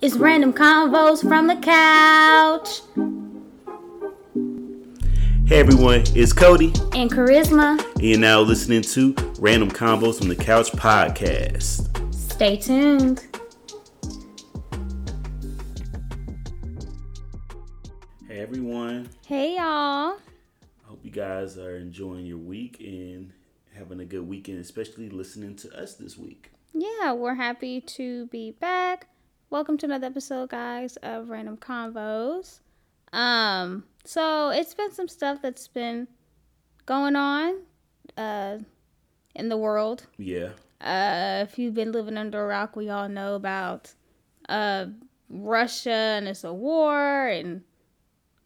It's random convos from the couch. Hey everyone, it's Cody. And Charisma. And you're now listening to Random Convos from the Couch podcast. Stay tuned. Hey everyone. Hey y'all. I hope you guys are enjoying your week and having a good weekend, especially listening to us this week. Yeah, we're happy to be back. Welcome to another episode, guys, of Random Convos. Um, so it's been some stuff that's been going on uh in the world. Yeah. Uh if you've been living under a rock, we all know about uh Russia and it's a war and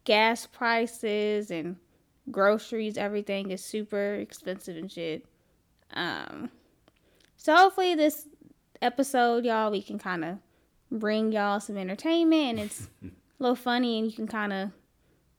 gas prices and groceries, everything is super expensive and shit. Um, so hopefully this episode, y'all, we can kind of bring y'all some entertainment and it's a little funny and you can kind of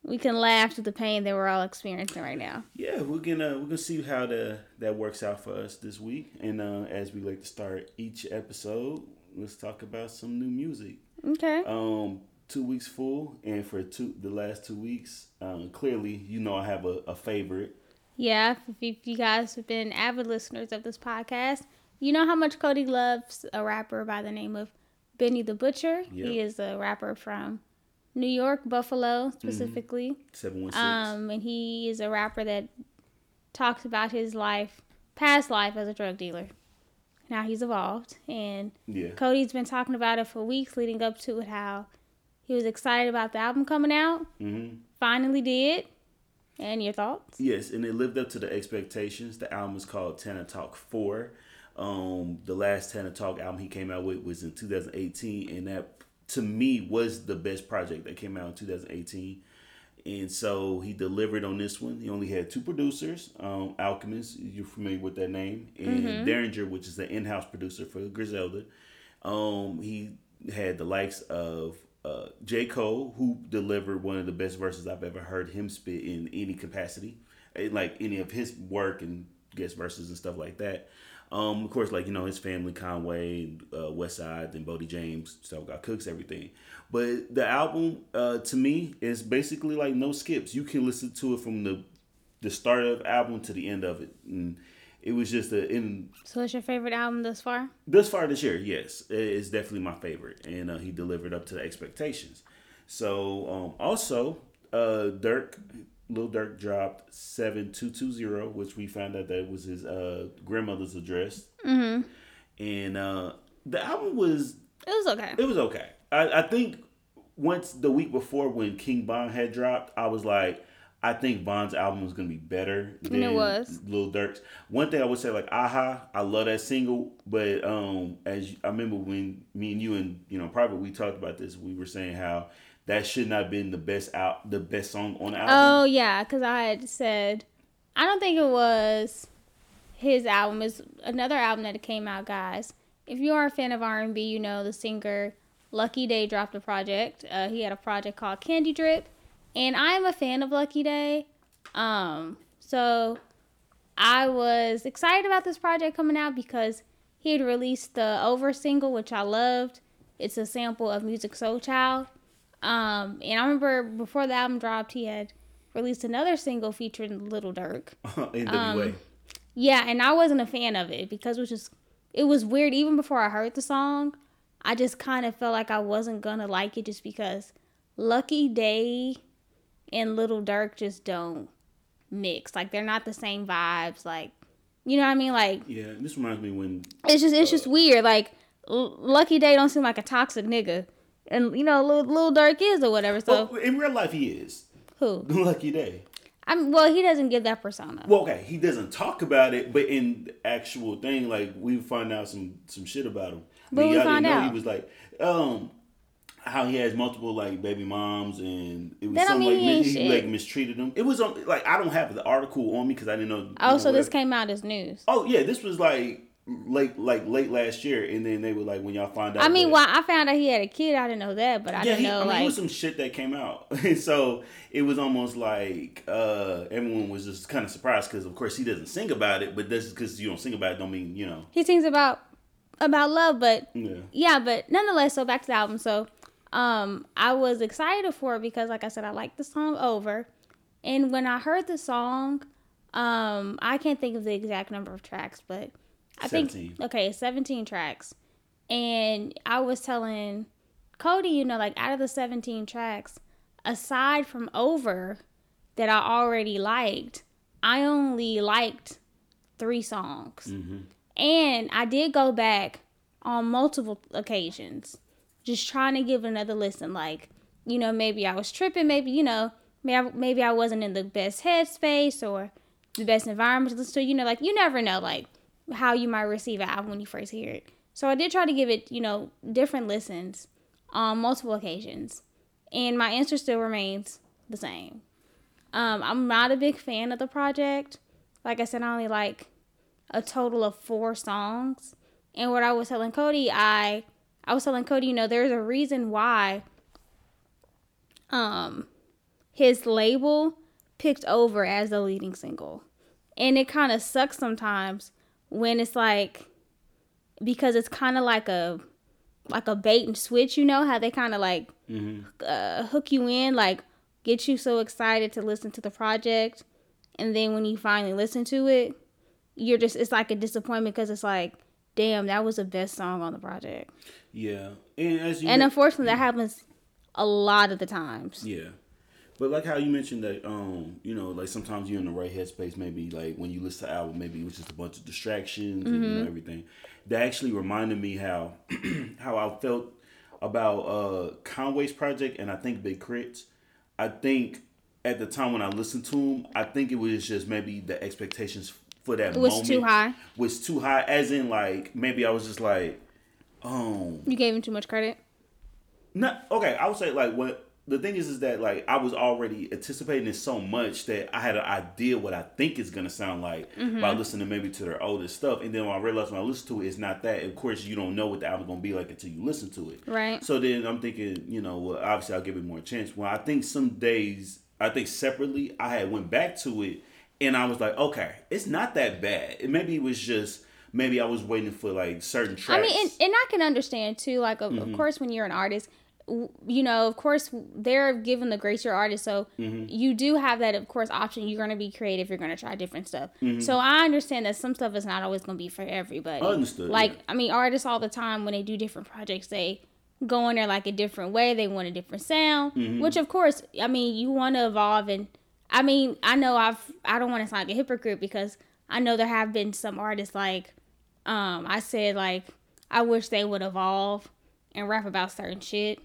we can laugh at the pain that we're all experiencing right now. Yeah, we're gonna we're gonna see how the that works out for us this week. And uh, as we like to start each episode, let's talk about some new music. Okay. Um, two weeks full, and for two the last two weeks, um, clearly you know I have a, a favorite. Yeah, if you guys have been avid listeners of this podcast, you know how much Cody loves a rapper by the name of Benny the Butcher. Yep. He is a rapper from New York, Buffalo specifically. Mm-hmm. Seven one six. Um, and he is a rapper that talks about his life, past life as a drug dealer. Now he's evolved, and yeah. Cody's been talking about it for weeks leading up to it. How he was excited about the album coming out. Mm-hmm. Finally did. And your thoughts? Yes, and it lived up to the expectations. The album is called Tana Talk Four. Um, the last Tana Talk album he came out with was in 2018, and that to me was the best project that came out in 2018. And so he delivered on this one. He only had two producers, um, Alchemist, you're familiar with that name, and mm-hmm. Daringer, which is the in-house producer for Griselda. Um, he had the likes of uh, J. Cole, who delivered one of the best verses I've ever heard him spit in any capacity, like any of his work and guest verses and stuff like that. Um, of course, like you know, his family, Conway, uh, Westside, and Boldy James, so got cooks everything. But the album, uh, to me, is basically like no skips. You can listen to it from the the start of the album to the end of it, and it was just a. In, so, what's your favorite album thus far? Thus far this year, yes, it's definitely my favorite, and uh, he delivered up to the expectations. So, um, also, uh, Durk Lil Durk dropped seven two two zero, which we found out that was his uh, grandmother's address. Mm-hmm. And uh, the album was it was okay. It was okay. I, I think once the week before when King Von had dropped, I was like, I think Von's album was gonna be better than it was. Lil Durk's. One thing I would say, like, aha, I love that single, but um, as you, I remember when me and you and you know, private, we talked about this. We were saying how that should not have been the best out the best song on the album. Oh yeah, because I had said I don't think it was his album. Is another album that came out, guys. If you are a fan of R and B, you know the singer Lucky Daye dropped a project. Uh, he had a project called Candy Drip, and I am a fan of Lucky Daye. Um, so I was excited about this project coming out because he had released the Over single, which I loved. It's a sample of Musiq Soul Soulchild. Um, and I remember before the album dropped, he had released another single featuring Lil Durk. NWA. Um, yeah, and I wasn't a fan of it because it was just it was weird. Even before I heard the song, I just kind of felt like I wasn't gonna like it just because Lucky Daye and Lil Durk just don't mix. Like they're not the same vibes. Like you know what I mean? Like yeah, this reminds me when it's just it's uh, just weird. Like Lucky Daye don't seem like a toxic nigga and you know, little, little is or whatever. So well, in real life, he is. Who? Lucky Daye. I'm well. He doesn't give that persona. Well, okay, he doesn't talk about it, but in actual thing, like we find out some some shit about him. But i we find out he was like, um, how he has multiple like baby moms, and it was that something like he, he like mistreated them. It was on like I don't have the article on me because I didn't know. Oh, know, so this came out as news. Oh yeah, this was like late like late last year, and then they were like when y'all find out. I mean, that, well, I found out he had a kid. I didn't know that, but I yeah, didn't he, know I mean, like it was some shit that came out, so it was almost like uh, everyone was just kind of surprised because of course he doesn't sing about it, but that's because you don't sing about it don't mean you know he sings about about love, but Yeah. yeah, but nonetheless, so back to the album. So, um, I was excited for it because, like I said, I liked the song "Over," and when I heard the song, um, I can't think of the exact number of tracks, but I 17. think okay, seventeen tracks, and I was telling Cody, you know, like out of the seventeen tracks, aside from "Over," that I already liked, I only liked three songs. Mm-hmm. And I did go back on multiple occasions, just trying to give another listen. Like, you know, maybe I was tripping, maybe, you know, maybe I, maybe I wasn't in the best headspace or the best environment to listen to. You know, like, you never know, like, how you might receive an album when you first hear it. So I did try to give it, you know, different listens on multiple occasions. And my answer still remains the same. Um, I'm not a big fan of the project. Like I said, I only like a total of four songs. And what I was telling Cody, I I was telling Cody, you know, there's a reason why um his label picked over as the leading single. And it kind of sucks sometimes when it's like because it's kind of like a like a bait and switch, you know, how they kind of like uh, hook you in, like get you so excited to listen to the project, and then when you finally listen to it, you're just it's like a disappointment because it's like, damn, that was the best song on the project, Yeah. And as you and unfortunately, that happens a lot of the times. Yeah. But like how you mentioned that, um, you know, like sometimes you're in the right headspace. Maybe like when you listen to album, maybe it was just a bunch of distractions and you know everything. That actually reminded me how how I felt about uh Conway's project and I think Big Crits. I think at the time when I listened to him, I think it was just maybe the expectations for that It was moment too high. Was too high, as in like maybe I was just like, um, You gave him too much credit. not okay. I would say like what the thing is is that like I was already anticipating it so much that I had an idea what I think it's gonna sound like Mm-hmm. by listening maybe to their oldest stuff, and then when I realized when I listen to it, it's not that. Of course, you don't know what the album's gonna be like until you listen to it. Right. So then I'm thinking, you know, well, obviously I'll give it more chance. Well, I think some days, I think separately, I had went back to it, and I was like, okay, it's not that bad. It maybe it was just maybe I was waiting for like certain tracks. I mean, and, and I can understand too. Like, of, of course, when you're an artist, you know, of course, they're given the grace you're artist, so mm-hmm. you do have that, of course, option. You're gonna be creative. You're gonna try different stuff. Mm-hmm. So I understand that some stuff is not always gonna be for everybody. Understood, Like, yeah. I mean, artists all the time when they do different projects, they go in there like a different way. They want a different sound, mm-hmm. which of course, I mean, you want to evolve. And I mean, I know I've I don't want to sound like a hypocrite because I know there have been some artists like um I said like I wish they would evolve and rap about certain shit.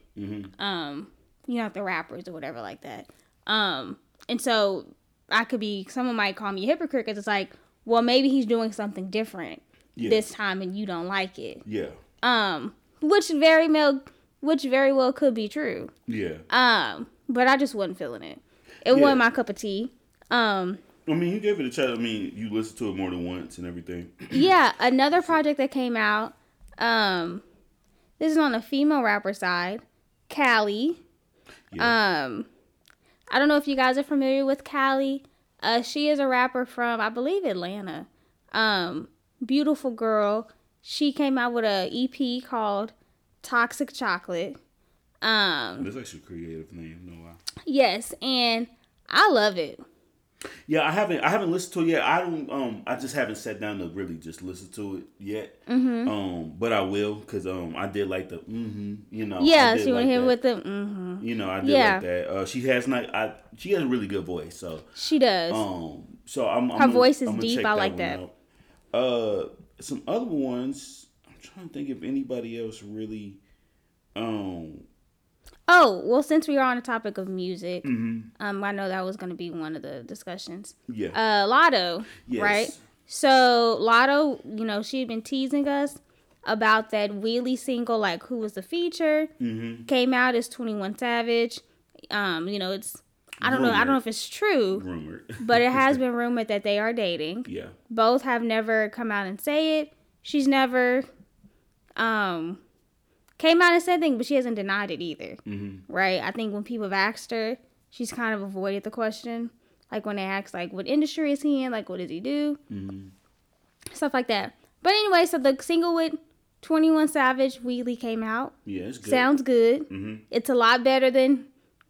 Um, you know, like the rappers or whatever like that. Um, and so I could be someone might call me a hypocrite because it's like, well, maybe he's doing something different Yeah. this time and you don't like it. yeah, Um, which very well, which very well could be true. yeah. Um, but I just wasn't feeling it. It Yeah. wasn't my cup of tea. Um, I mean, you gave it a chance. I mean, you listened to it more than once and everything. yeah, another project that came out. Um, this is on the female rapper side, Kali. Yeah. Um, I don't know if you guys are familiar with Kali. Uh, she is a rapper from, I believe, Atlanta. Um, beautiful girl. She came out with a EP called Toxic Chocolate. Um, That's actually a creative name. No lie. yes, and I love it. Yeah, I haven't. I haven't listened to it yet. I don't. Um, I just haven't sat down to really just listen to it yet. Mm-hmm. Um, but I will because um, I did like the mm-hmm. You know. Yeah, she went like here with the. hmm You know, I did Yeah. like that. Uh, she has not. I. She has a really good voice. So. She does. Um. So I'm. I'm Her gonna- voice is I'm deep. I like one that. Uh, some other ones. I'm trying to think if anybody else really. Um. Oh, well, since we are on the topic of music, Mm-hmm. um, I know that was going to be one of the discussions. Yeah. Uh, Latto, Yes. right? So Latto, you know, she'd been teasing us about that wheelie single, like who was the feature. Mm-hmm. Came out as Twenty One Savage. Um, you know, it's I don't know, I don't know if it's true, Rumored. but it has been rumored that they are dating. yeah. Both have never come out and say it. She's never um came out and said things, but she hasn't denied it either. Mm-hmm. Right? I think when people have asked her, she's kind of avoided the question. Like when they ask like what industry is he in, like what does he do? Mm-hmm. Stuff like that. But anyway, so the single with Twenty One Savage Wheelie came out. Yeah, it's good. Sounds good. Mhm. It's a lot better than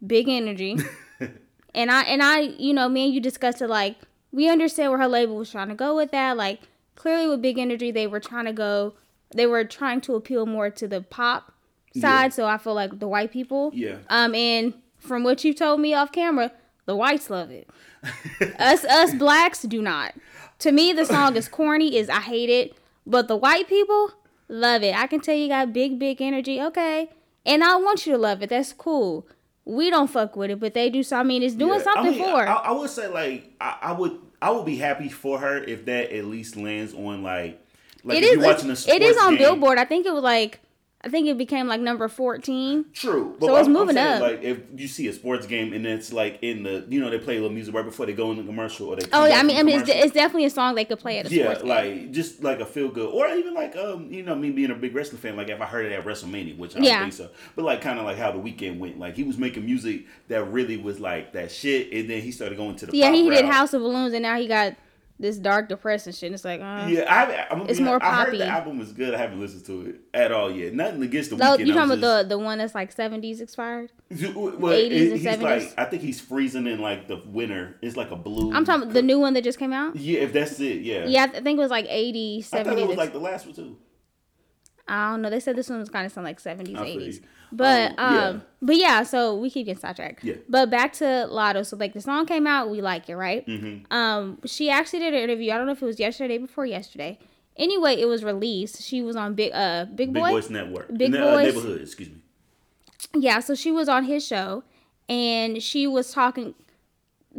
Big Energy. and I and I, you know, me and you discussed it like we understand where her label was trying to go with that. Like clearly with Big Energy, they were trying to go. They were trying to appeal more to the pop side. Yeah. So I feel like the white people. Yeah. Um, and from what you told me off camera, the whites love it. us us blacks do not. To me, the song is corny. Is I hate it, but the white people love it. I can tell you got big big energy. Okay, and I want you to love it. That's cool. We don't fuck with it, but they do. So I mean, it's doing Yeah, something I mean, for. her. I, I would say like I, I would I would be happy for her if that at least lands on like like it if is. you're watching a it is on game. Billboard. I think it was like. I think it became like number fourteen. True, So it's moving saying, up. Like if you see a sports game and it's like in the you know they play a little music right before they go in the commercial or they Oh, yeah, I mean, I mean, it's, it's definitely a song they could play at a yeah, sports game. Yeah, like just like a feel good, or even like um, you know, me being a big wrestling fan, like if I heard it at WrestleMania, which I Yeah. don't think so, but like kind of like how the Weeknd went, like he was making music that really was like that shit, and then he started going to the Yeah, he did. House of Balloons, and now he got this dark depressing shit. It's like, uh, Yeah, I, It's you know, more I heard the album was good. I haven't listened to it at all yet. Nothing against the No, Weeknd. you talking about just- the the one that's like seventies expired? Well, 80s and he's 70s? like, I think he's freezing in like the winter. It's like a blue. I'm talking about the new one that just came out. Yeah, if that's it, yeah. Yeah, I think it was like 80, I thought it was like the last one too. I don't know. They said this one was kind of sound like seventies, eighties. But Um, yeah. but yeah. So we keep getting sidetracked. Yeah. But back to Latto. So like the song came out, we like it, right? Mm-hmm. Um, she actually did an interview. I don't know if it was yesterday, before yesterday. Anyway, it was released. She was on Big uh Big Big Boy. Voice Network. Big Ne- uh, neighborhood. Excuse me. yeah so she was on his show and she was talking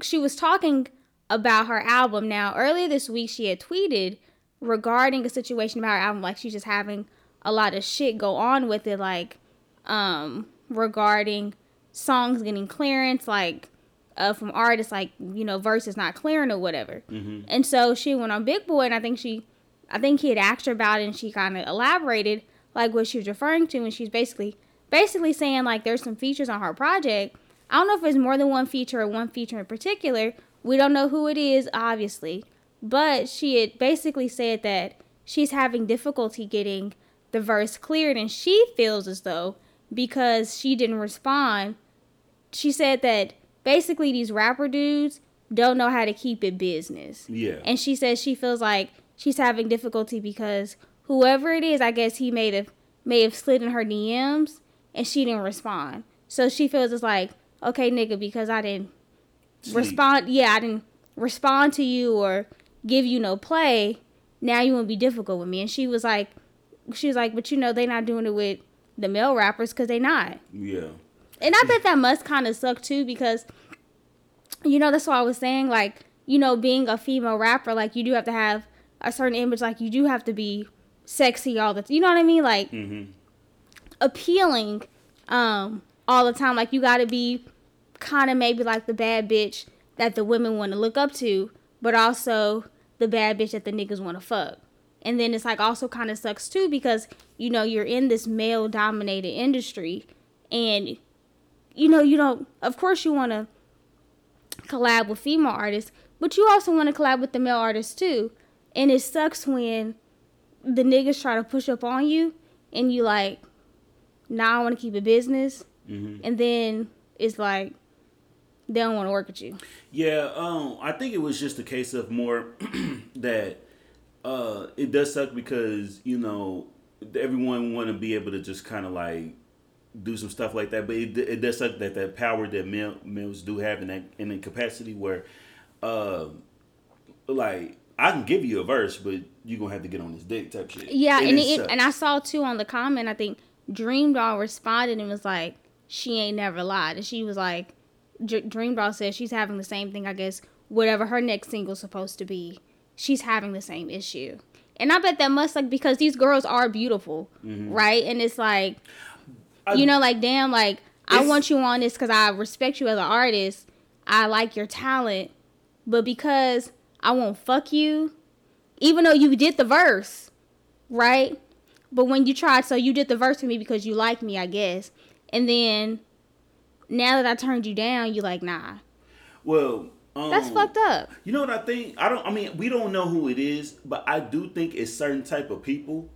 she was talking about her album now earlier this week she had tweeted regarding a situation about her album like she's just having a lot of shit go on with it like um regarding songs getting clearance like uh, from artists like you know verses not clearing or whatever. Mm-hmm. and so she went on big boy and i think she i think he had asked her about it and she kind of elaborated like what she was referring to and she's basically basically saying like there's some features on her project. I don't know if it's more than one feature or one feature in particular. We don't know who it is obviously. But she had basically said that she's having difficulty getting the verse cleared and she feels as though because she didn't respond she said that basically these rapper dudes don't know how to keep it business Yeah. and she says she feels like she's having difficulty because whoever it is, I guess he may have may have slid in her DMs and she didn't respond. So she feels it's like, okay, nigga, because I didn't Sleep. respond. Yeah, I didn't respond to you or give you no play. Now you want to be difficult with me. And she was like, she was like, but you know they not doing it with the male rappers because they not. Yeah. And I bet that must kind of suck too because, you know, that's why I was saying, like, you know, being a female rapper, like, you do have to have a certain image. Like, you do have to be sexy all the You know what I mean? Like, Mm-hmm. appealing um, all the time. Like, you got to be kind of maybe like the bad bitch that the women want to look up to, but also the bad bitch that the niggas want to fuck. And then it's like also kind of sucks too because, you know, you're in this male dominated industry and you know, you don't, of course, you want to collab with female artists, but you also want to collab with the male artists too. And it sucks when the niggas try to push up on you and you like, nah, I want to keep it business. Mm-hmm. And then it's like, they don't want to work with you. Yeah, um, I think it was just a case of more that uh, it does suck because you know everyone want to be able to just kind of like do some stuff like that, but it, it does suck that that power that male, males do have in that in the capacity where, uh, like I can give you a verse, but you're gonna have to get on this dick type shit. Yeah, and it, sucks. and I saw too on the comment. I think Dream Doll responded and was like, "She ain't never lied," and she was like, Dr- "Dream Doll says she's having the same thing. I guess whatever her next single's supposed to be, she's having the same issue." And I bet that must like because these girls are beautiful, mm-hmm. right? And it's like, I- you know, like damn, like I want you on this because I respect you as an artist. I like your talent, but because I won't fuck you, even though you did the verse, right? But when you tried, so you did the verse for me because you like me, I guess. And then now that I turned you down, you like, nah. well, um, That's fucked up. You know what I think? I don't. I mean, we don't know who it is, but I do think it's certain type of people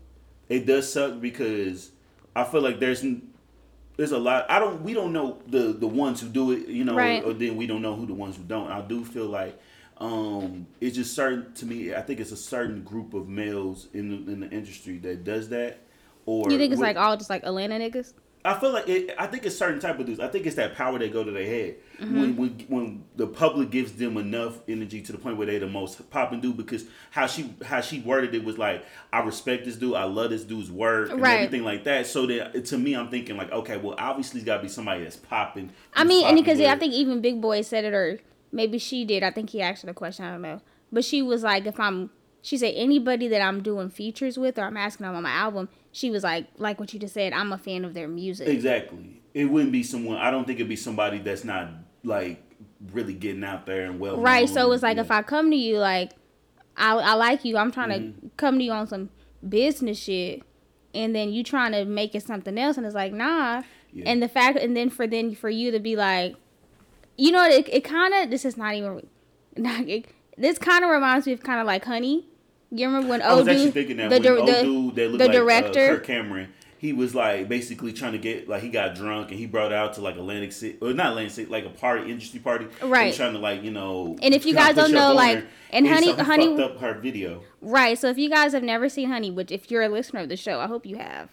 it does suck because I feel like there's there's a lot. I don't. We don't know the the ones who do it. You know, Right. or, or then we don't know who the ones who don't. I do feel like um it's just certain to me. I think it's a certain group of males in the, in the industry that does that. Or You think it's with- like all just like Atlanta niggas? I feel like it, I think it's certain type of dudes. I think it's that power that go to their head Mm-hmm. when, when when the public gives them enough energy to the point where they're the most popping dude. Because how she how she worded it was like, I respect this dude, I love this dude's work, and Right. everything like that. So that to me, I'm thinking like, okay, well, obviously, it's got to be somebody that's popping. I mean, and popping because yeah, I think even Big Boy said it, or maybe she did. I think he asked her the question. I don't know, but she was like, if I'm, she said anybody that I'm doing features with or I'm asking them on my album, she was like, like what you just said, I'm a fan of their music. exactly. It wouldn't be someone. I don't think it'd be somebody that's not like really getting out there and well. Right. So it's like yeah. if I come to you, like, I I like you. I'm trying Mm-hmm. to come to you on some business shit, and then you trying to make it something else, and it's like nah. Yeah. And the fact, and then for then for you to be like, you know, it it kind of this is not even, not, it, this kind of reminds me of kind of like Honey. You remember when I was old actually dude, thinking that the, when dir- the, dude that looked the like director, uh, Kirk Cameron, he was like basically trying to get like he got drunk and he brought it out to like Atlantic City or not Atlantic City, like a party, industry party. He Right. was trying to like you know. And if you guys don't know, like, her, and Honey- Honey- fucked up her video. Right. So if you guys have never seen Honey, which if you're a listener of the show, I hope you have.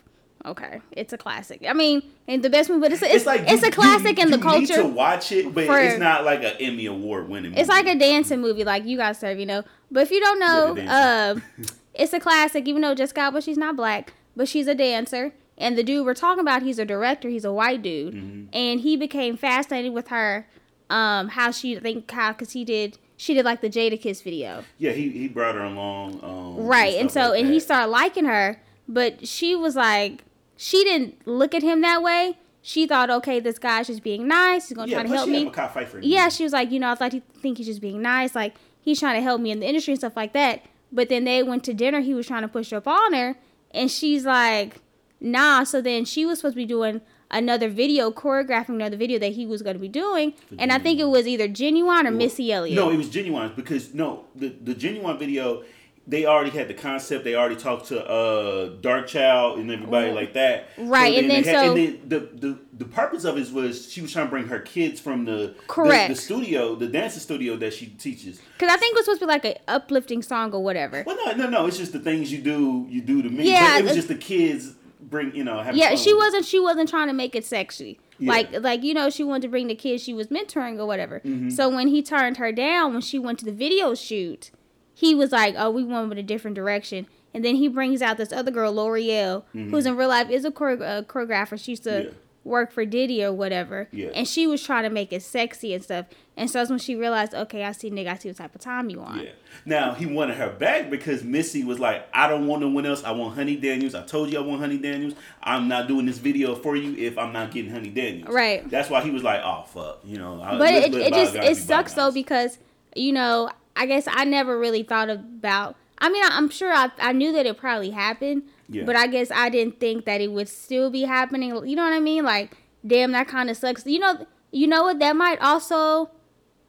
Okay, it's a classic. I mean, and the best movie, but it's a, it's, it's you- a classic you, in the you Need to watch it, but for- it's not like an Emmy award winning. It's like a dancing movie, like you guys serve, you know. But if you don't know, Yeah, uh, it's a classic. Even though Jessica Alba, she's not black, but she's a dancer. And the dude we're talking about, he's a director. He's a white dude, Mm-hmm. and he became fascinated with her. Um, how she I think how because he did she did like the Jadakiss video. yeah, he he brought her along. Um, right and stuff so like and he started liking her but she was like she didn't look at him that way. She thought okay this guy's just being nice. He's gonna yeah, try to help me. a fight for yeah she was like you know i thought he think he's just being nice. Like he's trying to help me in the industry and stuff like that. But then they went to dinner. He was trying to push up on her. And she's like nah. So then she was supposed to be doing another video choreographing another video that he was going to be doing. And i think it was either Ginuwine or missy elliott. No, it was Ginuwine because no, the the Ginuwine video, they already had the concept. They already talked to uh Dark Child and everybody like that. Right, and then they had- so- and then the, the the purpose of it was she was trying to bring her kids from the Correct. the, the studio, the dancing studio that she teaches. because i think it was supposed to be like an uplifting song or whatever Well, no, no, no. It's just the things you do, you do to me. Yeah, but it was just the kids bring, you know, having yeah fun she wasn't she wasn't trying to make it sexy Yeah. like like you know she wanted to bring the kids she was mentoring or whatever Mm-hmm. so when he turned her down when she went to the video shoot he was like oh we went with a different direction and then he brings out this other girl l'oreal who's in real life is a chore- uh, choreographer she used to Mm-hmm. Yeah. work for diddy or whatever Yeah. and she was trying to make it sexy and stuff and so that's when she realized okay i see nigga i see what type of time you want Yeah. Now he wanted her back because Missy was like, "I don't want no one else. I want Honey Daniels. I told you I want Honey Daniels. I'm not doing this video for you if I'm not getting Honey Daniels." Right. That's why he was like, "Oh fuck," you know. But it, it just it sucks though because you know i guess i never really thought about i mean I, i'm sure I, I knew that it probably happened Yeah. but i guess i didn't think that it would still be happening. You know what i mean? Like damn that kind of sucks. You know you know what? That might also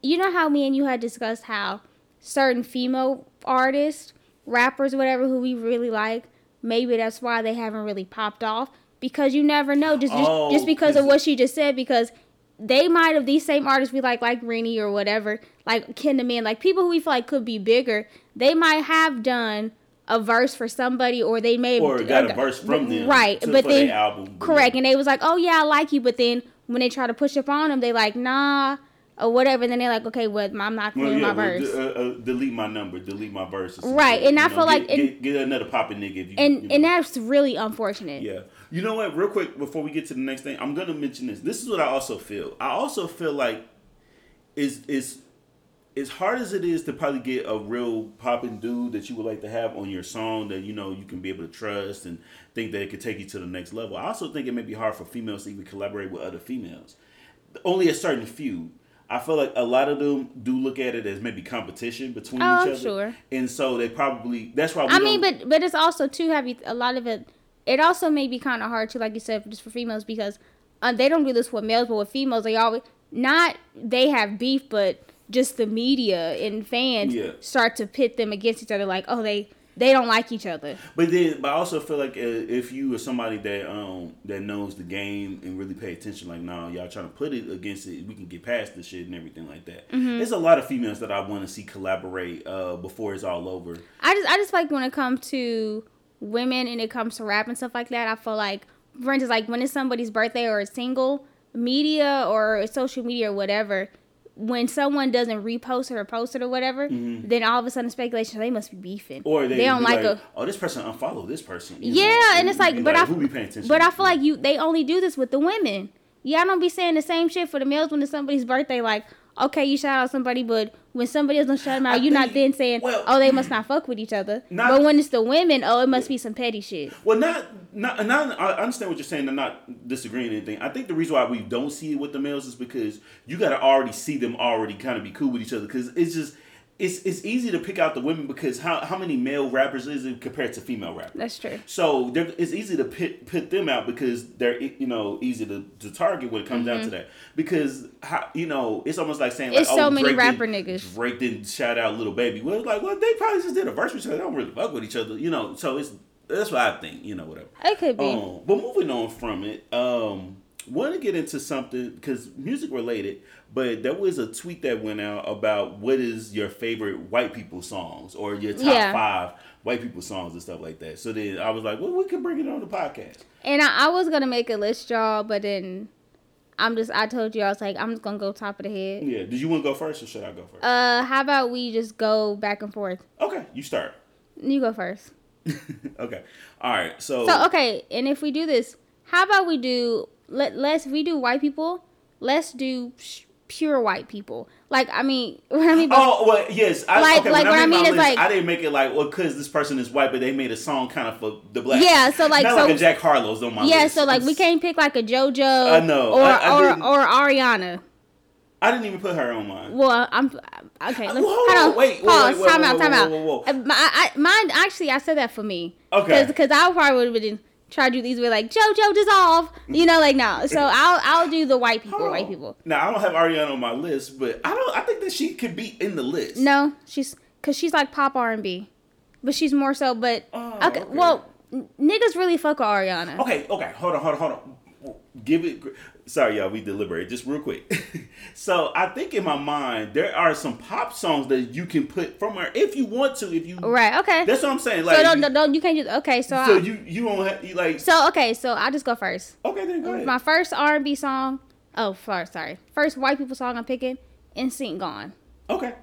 you know how me and you had discussed how certain female artists rappers whatever who we really like maybe that's why they haven't really popped off because you never know just just, Oh, just because of what she just said because they might have these same artists we like, like Rennie or whatever, like Kinderman, like people who we feel like could be bigger. They might have done a verse for somebody, or they may have or got a verse from them, right? but for then album. correct, and they was like, oh yeah, I like you, but then when they try to push up on them, they like nah or whatever. And then they're like, okay, well, I'm not Well, clearing yeah, my well, verse. uh, uh, delete my number, delete my verse. Right, and I you feel know, like- get, and- get, get another popping nigga if you. and you know. and that's really unfortunate. Yeah. You know what? Real quick before we get to the next thing, I'm gonna mention this. This is what I also feel. I also feel like is is as hard as it is to probably get a real popping dude that you would like to have on your song that you know you can be able to trust and think that it could take you to the next level. I also think it may be hard for females to even collaborate with other females. Only a certain few. I feel like a lot of them do look at it as maybe competition between Oh, each other. sure. And so they probably that's why we I mean, but but it's also too heavy. A lot of it, it also may be kind of hard too, like you said, just for females because uh, they don't do this with males, but with females, they always not they have beef, but just the media and fans Yeah. start to pit them against each other. Like, oh, they they don't like each other. But then, but I also feel like uh, if you are somebody that um that knows the game and really pay attention, like, no, y'all trying to put it against it, we can get past the shit and everything like that. Mm-hmm. There's a lot of females that I want to see collaborate uh before it's all over. I just I just like when it comes to women and it comes to rap and stuff like that. I feel like, for instance, like when it's somebody's birthday or a single, media or social media or whatever, when someone doesn't repost it or post it or whatever, then all of a sudden speculation they must be beefing Mm-hmm. Or they, they don't be like, a oh, this person unfollow this person. yeah, know, and it's like, be but I who be paying attention? but I feel like you they only do this with the women. Yeah, I don't be saying the same shit for the males when it's somebody's birthday. Like, okay, you shout out somebody, but when somebody else don't shout them out, I you're not then saying, well- oh, they must not fuck with each other. Not- but when it's the women, oh, it must be some petty shit. Well, not, not, not. I understand what you're saying. I'm not disagreeing anything. I think the reason why we don't see it with the males is because you got to already see them already kind of be cool with each other. Because it's just, it's it's easy to pick out the women because how how many male rappers is it compared to female rappers? That's true. So it's easy to pit, pit them out because they're you know easy to, to target when it comes down to that because how, you know it's almost like saying like Mm-hmm. It's so oh, many Drake rapper didn't- niggas. Drake didn't shout out Lil Baby. Well, it's like well they probably just did a verse with each other. They don't really fuck with each other, you know. So it's that's what I think, you know, whatever. It could be. Um, but moving on from it, um, want to get into something because music related. But there was a tweet that went out about what is your favorite white people songs or your top Yeah. five white people songs and stuff like that. So then I was like, well, we can bring it on the podcast. And I, I was gonna make a list, y'all, but then I'm just I told you I was like I'm just gonna go top of the head. Yeah. Did you want to go first or should I go first? Uh, how about we just go back and forth? okay, you start. You go first. okay. All right. So, So okay, and if we do this, how about we do let let's if we do white people, let's do pure white people. Like I mean, what I mean by Oh well, yes. I, Like- okay, like what I I mean is, list, like- I didn't make it like well because this person is white, but they made a song kind of for the black. Yeah, so, like, not so- like a Jack Harlow's on my yeah, list. so like we can't pick like a JoJo I know. or I- or or Ariana. I didn't even put her on mine. Well, I'm okay. Let's, Whoa, hold on. wait, wait, pause. wait, wait, time whoa, out. Time whoa, out. whoa, whoa, whoa. Uh, mine actually, I said that for me. Okay. Because I probably would have been try to do these with like JoJo dissolve. You know, like no. So I'll I'll do the white people. White people. Now I don't have Ariana on my list, but I don't. I think that she could be in the list. No, she's because she's like pop R and B, but she's more so. But Oh, okay, okay. well, n- niggas really fuck with Ariana. Okay. Okay. Hold on. Hold on. Hold on. Give it. Sorry, y'all. We deliberate just real quick. so I think in my mind there are some pop songs that you can put from her if you want to. If you. Right. Okay. That's what I'm saying. Like. so don't, don't don't- you can't just okay. So so I, you you don't have you like. so okay. So I'll just go first. Okay. Then go ahead. My first R and B song. Oh, sorry, sorry. First white people song I'm picking. NSYNC Gone. Okay.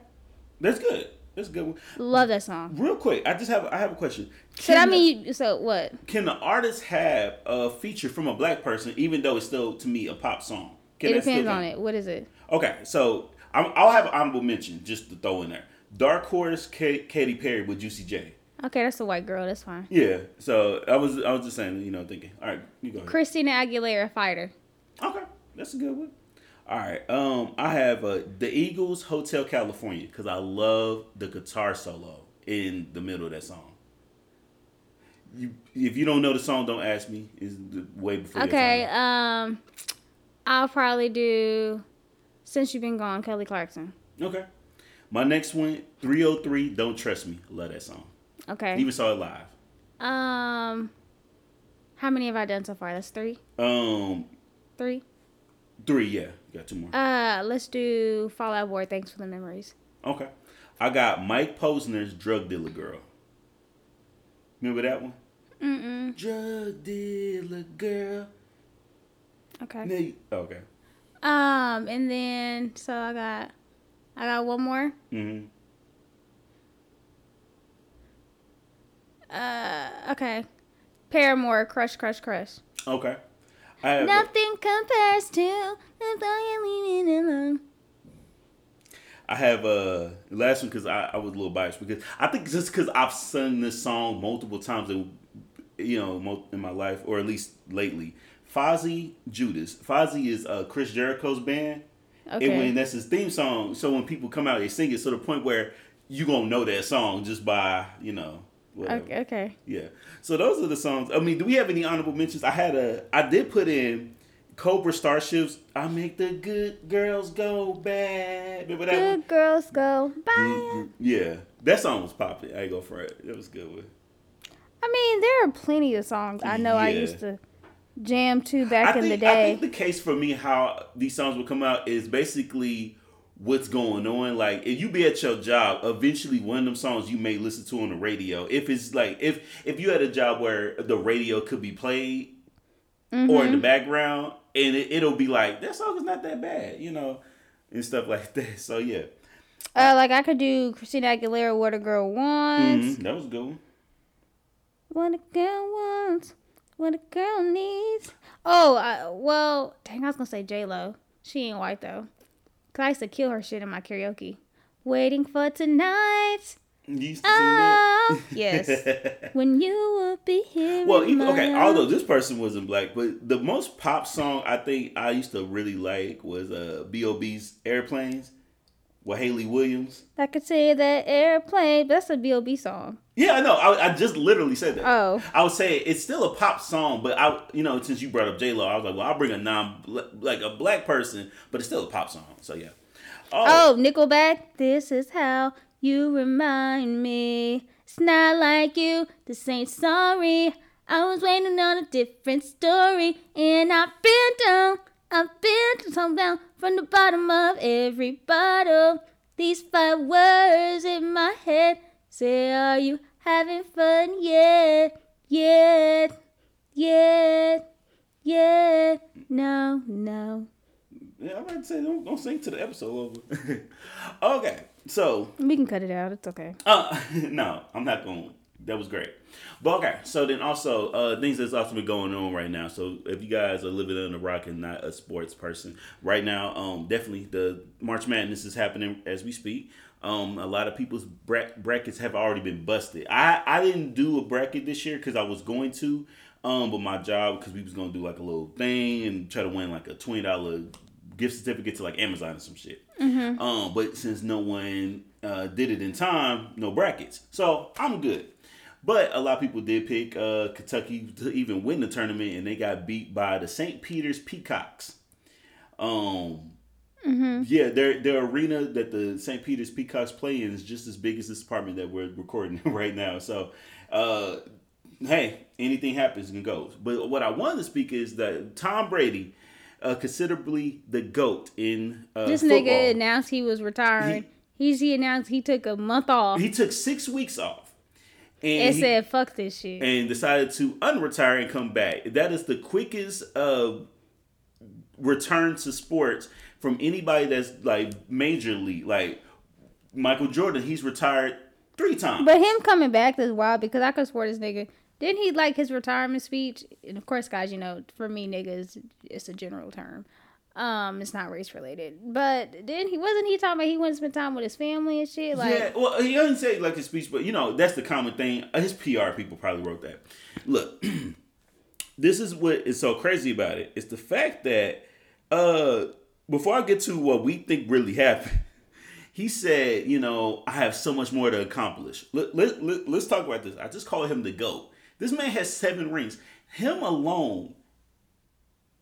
That's good. That's a good. One. Love that song. Real quick, I just have I have a question. So Can the- mean you, so what? Can the artist have a feature from a black person, even though it's still to me a pop song? Can It depends on it. What is it? Okay, so I'm, I'll have an honorable mention just to throw in there. Dark Horse, K- Katy Perry with Juicy J. Okay, that's a white girl. That's fine. Yeah, so I was I was just saying, you know, thinking. All right, you go ahead. Christina Aguilera, Fighter. Okay, that's a good one. All right, um, I have uh, the Eagles, Hotel California, because I love the guitar solo in the middle of that song. You, if you don't know the song, don't ask me. It's the way before. Okay, um, I'll probably do Since You've Been Gone, Kelly Clarkson. Okay. My next one, 3OH!3, Don't Trust Me. Love that song. Okay. Even saw it live. Um, how many have I done so far? That's three. Um, Three. three, yeah. Got two more. Uh, let's do Fall Out Boy. Thanks for the memories. Okay. I got Mike Posner's Drug Dealer Girl. Remember that one? Mm-mm. Drug Dealer Girl. Okay. You- okay. Um, and then so I got, I got one more. hmm Uh, okay. Paramore, Crush, Crush, Crush. Okay. Have, Nothing compares to if I am leaving alone. I have uh last one because I, I was a little biased because I think just because I've sung this song multiple times in you know mo- in my life or at least lately. Fozzy Judas. Fozzy is uh, Chris Jericho's band, Okay. and when that's his theme song, so when people come out, they sing it to the point where you gonna know that song just by you know. Whatever. okay. Okay. Yeah. So those are the songs. I mean, do we have any honorable mentions? I had a. I did put in Cobra Starships. I make the good girls go bad. Remember that one? Good girls go bye. Mhm. Yeah, that song was popping. I ain't go for it. That was a good one. I mean, there are plenty of songs I know I used to jam to back I in think, the I day. think the case for me how these songs would come out is basically what's going on. Like if you be at your job, eventually one of them songs you may listen to on the radio. If it's like if if you had a job where the radio could be played or in Mm-hmm. the background, and it, it'll be like that song is not that bad, you know, and stuff like that. So yeah, Uh, like I could do Christina Aguilera, "What a Girl Wants," Mhm, that was a good one. "What a Girl Wants," "What a Girl Needs." Oh, uh, well, dang, I was gonna say J Lo. She ain't white though. Cause I used to kill her shit in my karaoke. Waiting for tonight. You used to sing that? Oh, yes. When you will be here. Well, even okay, although this person wasn't black, but the most pop song I think I used to really like was uh B.O.B.'s Airplanes with Hayley Williams. I could say that airplane, but that's a B.O.B. song. Yeah, I know. I, I just literally said that. Oh. I was saying it's still a pop song, but I, you know, since you brought up J Lo, I was like, well, I'll bring a non, like a black person, but it's still a pop song. So yeah. Oh, oh Nickelback. This is how you remind me. It's not like you. This ain't sorry. I was waiting on a different story, and I've been down. I've been so down from the bottom of every bottle. These five words in my head say, Are you having fun yet? Yet? Yet? Yet? No, no. Yeah, I'm about to say don't, don't sing to the episode over. okay, so We can cut it out. It's okay. Uh, no, I'm not going. That was great. But okay, so then also uh, things that's also been going on right now. So if you guys are living under a rock and not a sports person, right now, um, definitely the March Madness is happening as we speak. Um, a lot of people's bra- brackets have already been busted. I I didn't do a bracket this year because I was going to, um, but my job because we was gonna do like a little thing and try to win like a twenty dollar gift certificate to like Amazon or some shit. Um, but since no one uh, did it in time, no brackets. So I'm good. But a lot of people did pick uh, Kentucky to even win the tournament, and they got beat by the St. Peter's Peacocks. Um, yeah, their their arena that the St. Peter's Peacocks play in is just as big as this apartment that we're recording right now. So, uh, hey, anything happens and goes. But what I wanted to speak is that Tom Brady, uh, considerably the goat in uh, This football. nigga announced he was retiring. He's he announced he took a month off he took six weeks off and, he- said, "Fuck this shit." and decided to unretire and come back. That is the quickest uh, return to sports from anybody that's like major league. Like Michael Jordan, he's retired three times. But him coming back is wild because I could swear this nigga didn't he like his retirement speech? And of course, guys, you know, for me, niggas, it's a general term. Um, it's not race related. But then he wasn't he talking about he to spend time with his family and shit. Like, yeah, well, he doesn't say like his speech, but you know that's the common thing. Uh, His PR people probably wrote that. Look, this is what is so crazy about it. It's the fact that uh before I get to what we think really happened, he said, you know, I have so much more to accomplish. Let, let, let, let's talk about this. I just call him the GOAT. This man has seven rings. Him alone,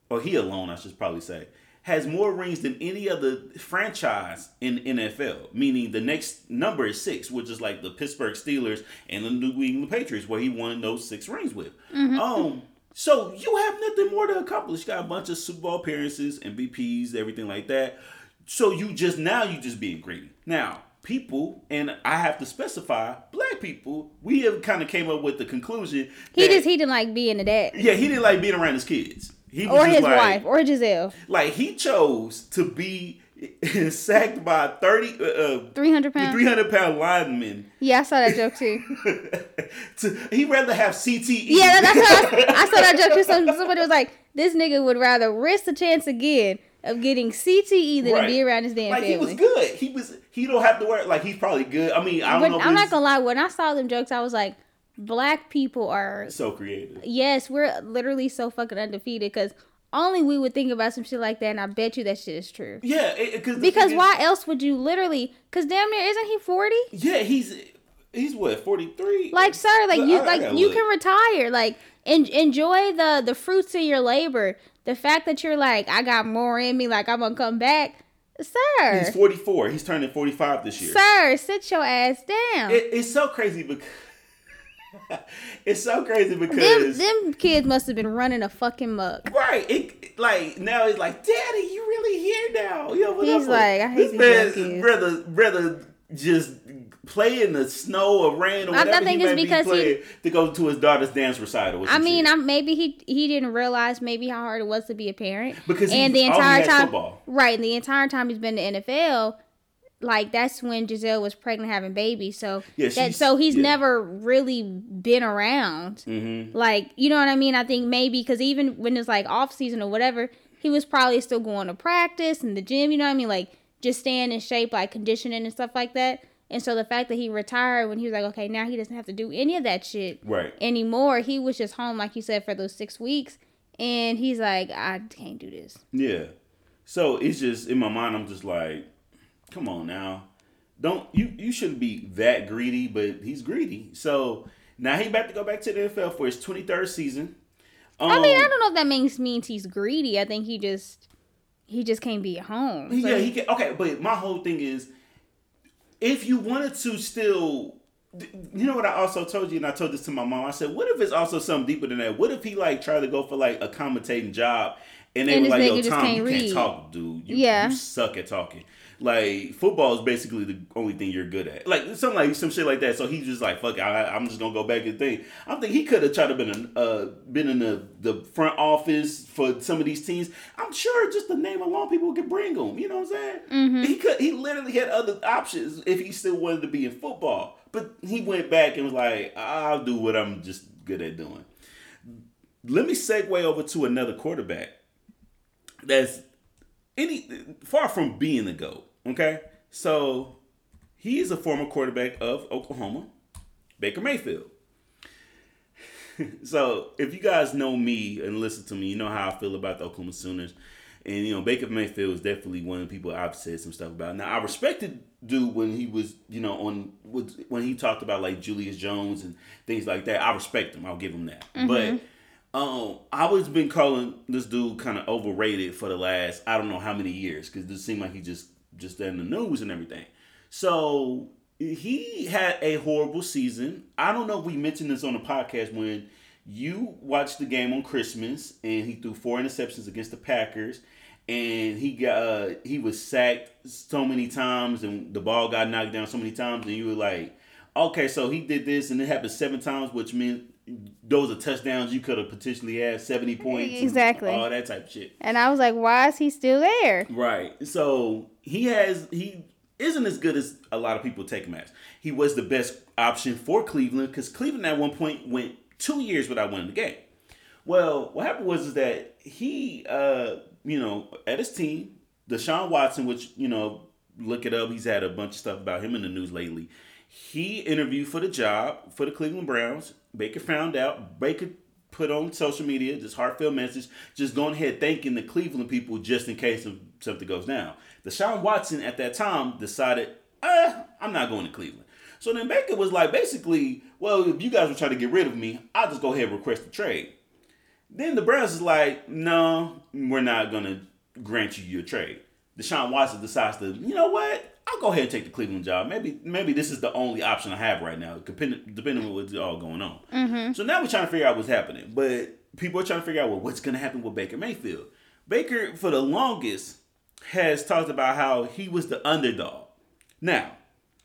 or he alone, I should probably say, has more rings than any other franchise in NFL. Meaning the next number is six, which is like the Pittsburgh Steelers and the New England Patriots, where he won those six rings with. Um, so you have nothing more to accomplish. You got a bunch of Super Bowl appearances, MVPs, everything like that. So you just now you just being greedy. Now people, and I have to specify, black people, we have kind of came up with the conclusion. he that- just he didn't like being a dad yeah, he didn't like being around his kids. He or his like, wife or Gisele. like he chose to be sacked by 30 uh, Three hundred pounds. 300 pound lineman Yeah, I saw that joke too. to, he'd rather have. CTE Yeah, that's how I, I saw that joke too. Some, somebody was like, "This nigga would rather risk the chance again of getting CTE than to be around his damn like he was family." good he was he don't have to work like he's probably good I mean i don't but know i'm not gonna lie. When I saw them jokes, I was like, "Black people are so creative yes, we're literally so fucking undefeated." Because only we would think about some shit like that, and I bet you that shit is true. yeah it, Because is- why else would you literally? Because damn near, isn't he forty? yeah he's he's what 43 Like, sir, like you, I- I like gotta you look. can retire, like en- enjoy the the fruits of your labor. the fact that you're like, I got more in me, like I'm gonna come back, sir. He's 44. He's turning 45 this year. Sir, sit your ass down. It, it's so crazy because it's so crazy because them kids must have been running a fucking muck. right, it like now he's like, Daddy, you really here now? Yo, what He's like, I hate this these man, young kids. rather rather just play in the snow or rain or I- I whatever think it's be because he- to go to his daughter's dance recital. I mean. I'm maybe he he didn't realize maybe how hard it was to be a parent Because and he- the entire time, football. right? And the entire time he's been in the NFL, like that's when Gisele was pregnant having babies. So Yeah, that so he's yeah. never really been around. Mm-hmm. Like you know what I mean? I think maybe because even when it's like off season or whatever, he was probably still going to practice and the gym. You know what I mean? Like just staying in shape, like conditioning and stuff like that. And so the fact that he retired when he was like, okay, now he doesn't have to do any of that shit Right. anymore. He was just home, like you said, for those six weeks. And he's like, I can't do this. Yeah. So it's just in my mind, I'm just like, come on now, don't you you shouldn't be that greedy, but he's greedy. So now he about to go back to the NFL for his 23rd season. Um, I mean, I don't know if that means means he's greedy. I think he just he just can't be at home. So yeah, he can. Okay, but my whole thing is, if you wanted to still. You know what I also told you, and I told this to my mom. I said, "What if it's also something deeper than that? What if he like tried to go for like a commentating job, and they And were like, "Yo, Tom, can't you read." can't talk, dude. You, Yeah. you suck at talking. Like football is basically the only thing you're good at. Like something like some shit like that. So he's just like, fuck, it, I, I'm just gonna go back and think. I think he could have tried to been in, uh been in the the front office for some of these teams. I'm sure just the name alone, people could bring him. You know what I'm saying? Mm-hmm. He could. He literally had other options if he still wanted to be in football. But he went back and was like, I'll do what I'm just good at doing. Let me segue over to another quarterback that's any far from being a GOAT. Okay, so he is a former quarterback of Oklahoma, Baker Mayfield. so if you guys know me and listen to me, you know how I feel about the Oklahoma Sooners. And you know, Baker Mayfield is definitely one of the people I've said some stuff about. Now I respected dude when he was, you know, on when he talked about like Julius Jones and things like that. I respect him. I'll give him that. But um, I was been calling this dude kind of overrated for the last I don't know how many years because it seemed like he just just in the news and everything. So he had a horrible season. I don't know if we mentioned this on the podcast when you watched the game on Christmas and he threw four interceptions against the Packers and he got uh, he was sacked so many times and the ball got knocked down so many times and you were like, okay, so he did this and it happened seven times, which meant those are touchdowns you could have potentially had seventy points, Exactly. all that type of shit. And I was like, why is he still there? Right. So he has he isn't as good as a lot of people take him as. He was the best option for Cleveland because Cleveland at one point went two years without winning the game. Well, what happened was is that he, uh, you know, at his team, Deshaun Watson, which you know, look it up. He's had a bunch of stuff about him in the news lately. He interviewed for the job for the Cleveland Browns. Baker found out. Baker put on social media this heartfelt message, just going ahead thanking the Cleveland people just in case something goes down. Deshaun Watson at that time decided, uh, I'm not going to Cleveland. So then Baker was like, basically, well, if you guys were trying to get rid of me, I'll just go ahead and request a trade. Then the Browns is like, no, we're not gonna grant you your trade. Deshaun Watson decides to, you know what? I'll go ahead and take the Cleveland job. Maybe maybe this is the only option I have right now, depending depending on what's all going on. Mm-hmm. So now we're trying to figure out what's happening. But people are trying to figure out well, what's gonna happen with Baker Mayfield. Baker, for the longest, has talked about how he was the underdog. Now,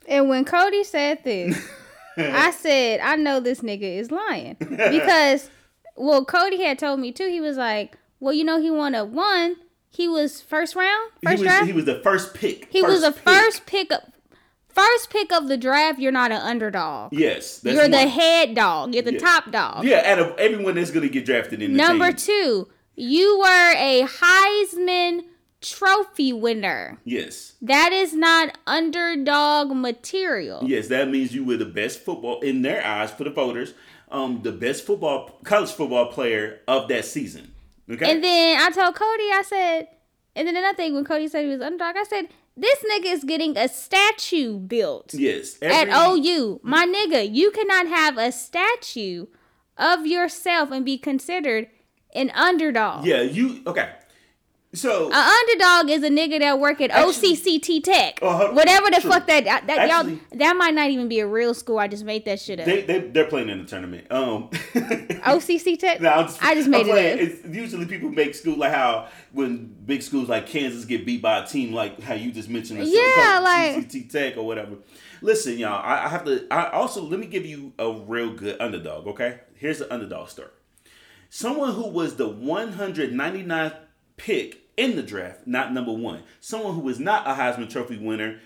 And when Cody said this, I said, I know this nigga is lying. Because, well, Cody had told me too. He was like, well, you know, he won a one. He was first round, he first was draft. he was the first pick. He was the pick. first pick up, first pick of the draft. You're not an underdog. Yes, that's You're the head dog. You're the Yeah. top dog. Yeah, out of everyone that's gonna get drafted in the Number team. two, you were a Heisman Trophy winner. Yes. That is not underdog material. Yes, that means you were the best football in their eyes for the voters. Um, the best football college football player of that season. Okay. And then I told Cody, I said, and then another thing, when Cody said he was underdog, I said, this nigga is getting a statue built yes. at every- OU. My nigga, you cannot have a statue of yourself and be considered An underdog. Yeah, you okay. So An underdog is a nigga that work at Actually- OCCT Tech, Uh-huh, whatever the true. fuck that that, Actually- y'all that might not even be a real school. I just made that shit up. they they they're playing in the tournament. Um OCC Tech. No, I'm just, I just I'm made it playing. up. It's usually people make school like how when big schools like Kansas get beat by a team like how you just mentioned. Yeah, like- CCT Tech or whatever. Listen, y'all, I, I have to. I also let me give you a real good underdog. Okay, here's the underdog story. Someone who was the 199th pick in the draft, not number one. Someone who was not a Heisman Trophy winner,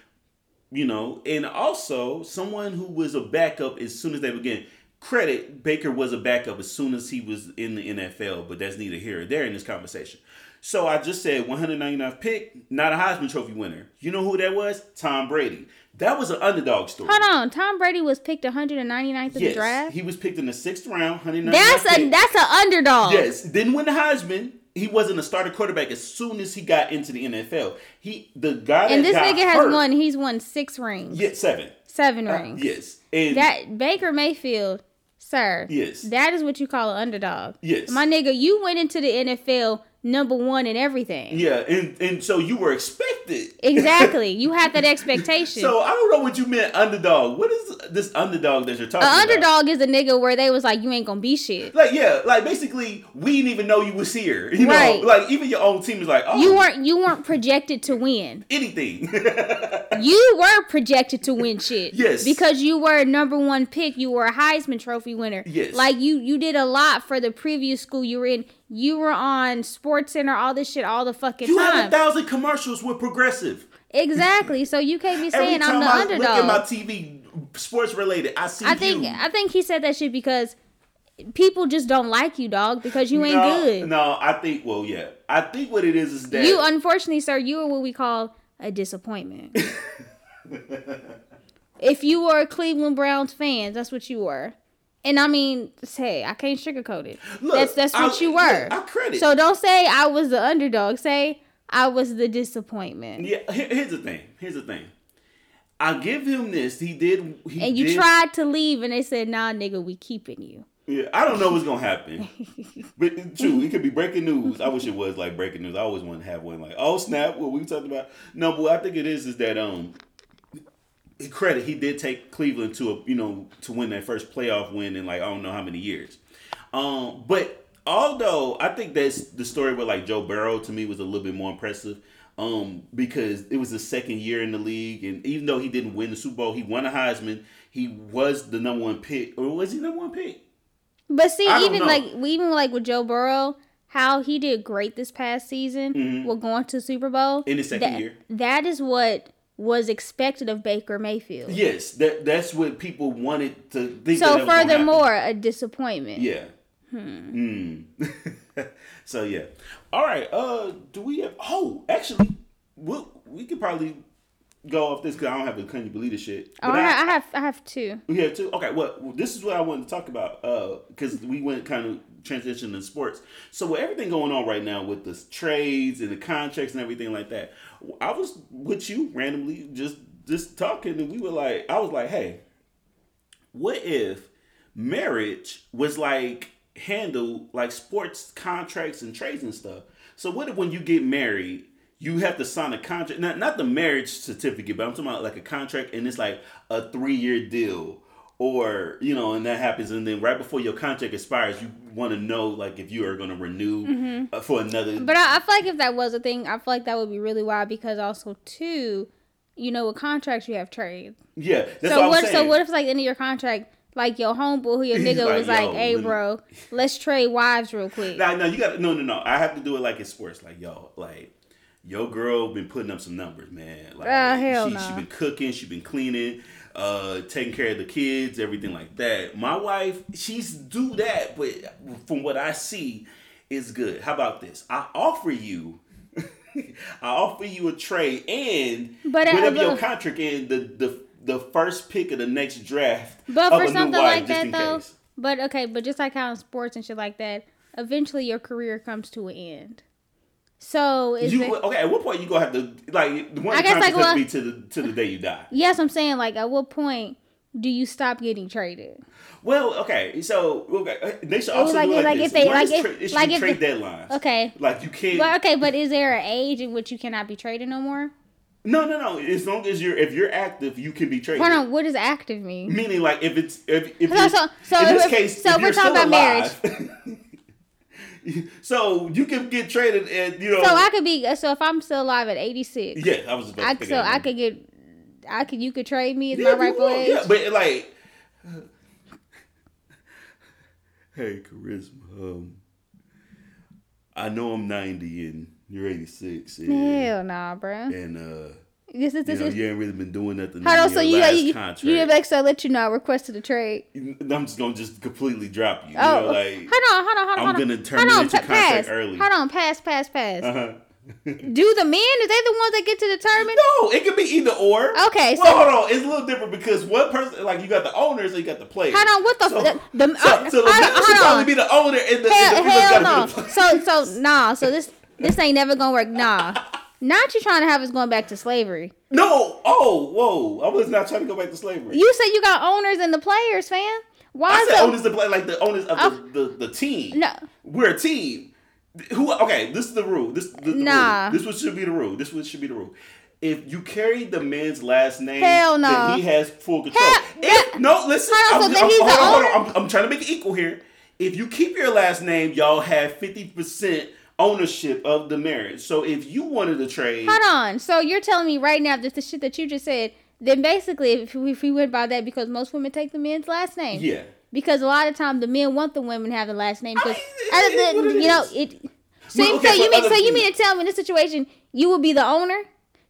you know, and also someone who was a backup as soon as they began. Credit Baker was a backup as soon as he was in the NFL, but that's neither here or there in this conversation. So I just said 199th pick, not a Heisman Trophy winner. You know who that was? Tom Brady. That was an underdog story. Hold on, Tom Brady was picked 199th in the draft. he was picked in the sixth round, 199th That's a that's an underdog. Yes, didn't win the Heisman. He wasn't a starter quarterback as soon as he got into the NFL. He the guy and this nigga has won. He's won six rings, Yeah, seven. seven Uh, rings. yes, and That Baker Mayfield, sir. Yes. That is what you call an underdog. Yes. My nigga, you went into the NFL number one in everything. yeah, and and so you were expected. Exactly. you had that expectation. So I don't know what you meant underdog. What is this underdog that you're talking An about? underdog is a nigga where they was like, you ain't gonna be shit. Like yeah, like basically we didn't even know you was here. You Right. know, like even your own team is like, oh, You weren't you weren't projected to win. anything. You were projected to win shit. Yes. Because you were a number one pick. You were a Heisman Trophy winner. Yes. Like you you did a lot for the previous school you were in. You were on Sports Center, all this shit, all the fucking you have time. a thousand commercials with Progressive. exactly. So you can't be saying I'm the I look at my. TV, sports related, I see I think you. I think he said that shit because people just don't like you, dog, because you ain't no, good. No, I think. Well, yeah, I think what it is is that You unfortunately, sir, you are what we call a disappointment. if you were a Cleveland Browns fan, that's what you were. And I mean, say I can't sugarcoat it. Look, that's that's what I- you were. look, I credit. So don't say I was the underdog. Say I was the disappointment. yeah. here's the thing. Here's the thing. I give him this. He did. He And you did- tried to leave, and they said, "Nah, nigga, we keeping you." Yeah, I don't know what's gonna happen, but true, it could be breaking news. I wish it was like breaking news. I always want to have one like, oh snap, what we talked about. No, but what I think it is is that um, credit he did take Cleveland to a you know to win that first playoff win in like I don't know how many years. Um, but although I think that's the story with like Joe Burrow to me was a little bit more impressive. Um, because it was the second year in the league, and even though he didn't win the Super Bowl, he won a Heisman. He was the number one pick, or was he number one pick? But see, even know. like even like with Joe Burrow, how he did great this past season Mhm. with going to Super Bowl In his second that- year. That is what was expected of Baker Mayfield. Yes, that that's what people wanted to think. so furthermore, a disappointment. yeah. Hmm. so yeah. All right. Uh, do we have? Oh, actually, we we could probably go off this because I don't have the can you believe this shit. Oh, But I, I have I have two. we have two. Okay, well, this is what I wanted to talk about. Uh, because we went kind of transition to sports. So with everything going on right now with the trades and the contracts and everything like that, I was with you randomly just just talking, and we were like, I was like, hey, what if marriage was like handled like sports contracts and trades and stuff? So what if when you get married, you have to sign a contract, not not the marriage certificate, but I'm talking about like a contract, and it's like a three year deal, or you know, and that happens, and then right before your contract expires, you want to know like if you are going to renew uh, for another. Mm-hmm. But I, I feel like if that was a thing, I feel like that would be really wild because also too, you know, with contracts you have trades yeah, that's so what, what? So what if like end of your contract, like your homeboy who your nigga like, was like, "Hey, bro, let's trade wives real quick." Nah, no, you got no, no, no. I have to do it like in sports. Like, yo, like your girl been putting up some numbers, man. Like, Ah, hell she, nah. she been cooking, she been cleaning, uh, taking care of the kids, everything like that. My wife, she's do that, but from what I see, is good. How about this? I offer you. I offer you a trade and But, whatever your contract and the, the the first pick of the next draft. But for something wife, like that though, case. but okay, but just like how in sports and shit like that, eventually your career comes to an end. So is You, okay, at what point you gonna have to like the one I guess like well, to be to the to the day you die. yes, I'm saying like at what point do you stop getting traded? Well, okay, so okay, they should also like- like, like if they- like is if- it like if trade the- deadlines. Okay. Like you can't. But okay, but is there an age in which you cannot be traded no more? no, no, no. As long as you're if you're active, you can be traded. Hold on, what does active mean? Meaning, like if it's if, if So- so- so in this if- case, so we're talking about alive, so you can get traded, and you know. So I could be so if I'm still alive at 86. yeah, I was about to I so I could get I could you could trade me as Yeah, my rightful age. Yeah, but like, hey, charisma. Um, I know I'm 90 and you're 86, and, Hell nah, bro. and uh, This is you know is. you ain't really been doing nothing. Hold in on, so you last you contract. you like so I let you know I requested a trade. I'm just gonna just completely drop you. you Oh, know, like, hold on, hold on, hold on. I'm gonna Hold terminate on, your contract pass. early. Hold on, pass, pass, pass. uh-huh. Do the men? Is they the ones that get to determine? No, it could be either or. Okay, well, so- hold on. It's a little different because one person, like you got the owners and you got the players. Hold on, what the So, f- the, the so, uh, so the hold, members hold should on. probably be the owner and the, hell, and the hell no. So so nah. So this this ain't never gonna work. Nah. Not you trying to have us going back to slavery. No. Oh, whoa. I was not trying to go back to slavery. You said you got owners and the players, fam. Why I said the owners the play like the owners of Oh. the, the, the team. No. We're a team. Who okay, this is the rule. This the, the Nah. rule. This what should be the rule. This what should be the rule. If you carry the man's last name, Hell no. then he has full control. Hell- if, that- no, listen. Hold on, I'm, so I'm- the hold on, hold on. I'm, I'm trying to make it equal here. If you keep your last name, y'all have fifty percent ownership of the marriage. So if you wanted to trade, Hold on. So you're telling me right now that the shit that you just said, then basically, if we, if we went by that, because most women take the men's last name. yeah. Because a lot of times the men want the women to have the last name because I- it is what it you know it. So, Well, okay, so you mean so you mean to tell me in this situation you would be the owner,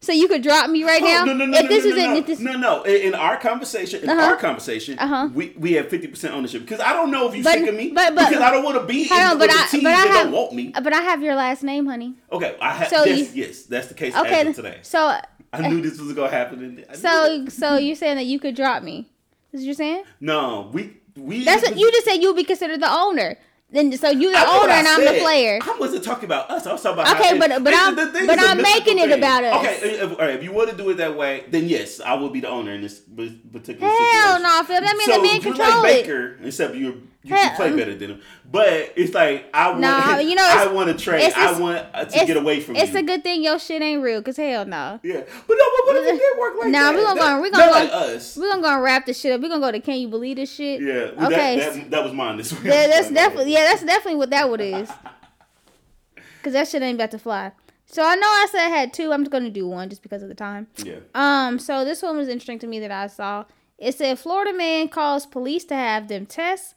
so you could drop me right Oh, now no, no, no, if no, this no, is no, in no. this. no, no. In our conversation, in Uh-huh. our conversation, Uh-huh. we, we have fifty percent ownership because I don't know if you But- sick of me, but- but- because I don't want to be in on, with but I team but I that have don't want me. but I have your last name, honey. Okay, I have. So yes, you- yes, that's the case Okay, today. so I knew this was gonna happen. So so you're saying that you could drop me? Is what you're saying? no, we we. That's what you just said. You would be considered the owner. Then so you the That's owner and I'm the player. I wasn't talking about us. I was talking about Okay, but- but I'm- the thing but I'm making it about us. Okay, if, all right, if you want to do it that way, then yes, I will be the owner in this particular Hell situation. no, Phil. That means so man you're control like. Baker, except you you can play um, better than him. But it's like I want, Nah, you know, I want to trade. it's- I want uh, to get away from It's you. a good thing your shit ain't real, cause hell no. yeah, but no, but what if it did work like Nah, that? we gonna go- we gonna go- like us. We're gonna go wrap this shit up. We're gonna go to Can You Believe This shit? Yeah, Okay. That, that, that was mine this week. Yeah, that's definitely yeah, that's definitely what that would is. Cause that shit ain't about to fly. So I know I said I had two. I'm just gonna do one just because of the time. Yeah. Um, so this one was interesting to me that I saw. It said Florida man calls police to have them test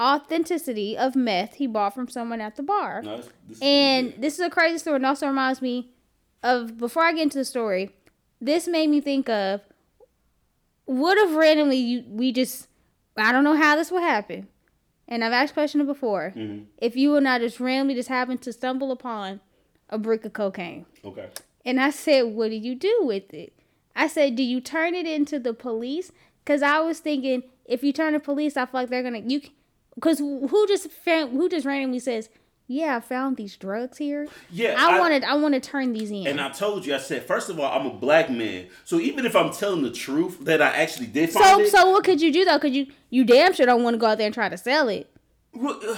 authenticity of meth he bought from someone at the bar. No, this, And this is a crazy story. And also reminds me of before I get into the story. This made me think of what if randomly you we just I don't know how this would happen, and I've asked question before. Mhm. If you and I just randomly just happen to stumble upon a brick of cocaine, Okay. and I said, "What do you do with it?" I said, "Do you turn it into the police?" Because I was thinking, if you turn to police, I feel like they're gonna you. Because who just found, who just randomly says, "Yeah, I found these drugs here." Yeah, I, I- wanted I want to turn these in. And I told you, I said, first of all, I'm a black man. So even if I'm telling the truth that I actually did find so it, so what could you do though? Could you you damn sure don't want to go out there and try to sell it? Well, uh,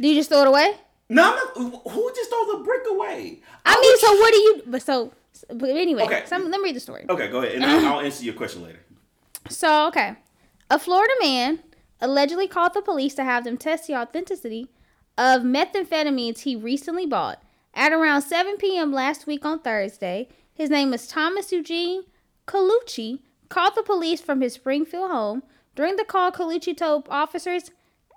Do you just throw it away? no, I'm not, who just throws a brick away? I, mean, so what do you? But so, but anyway, Okay. so let me read the story. Okay, go ahead, and I'll answer your question later. So, okay. A Florida man allegedly called the police to have them test the authenticity of methamphetamines he recently bought. At around 7 p.m. last week on Thursday, his name is Thomas Eugene Colucci, called the police from his Springfield home. During the call, Colucci told officers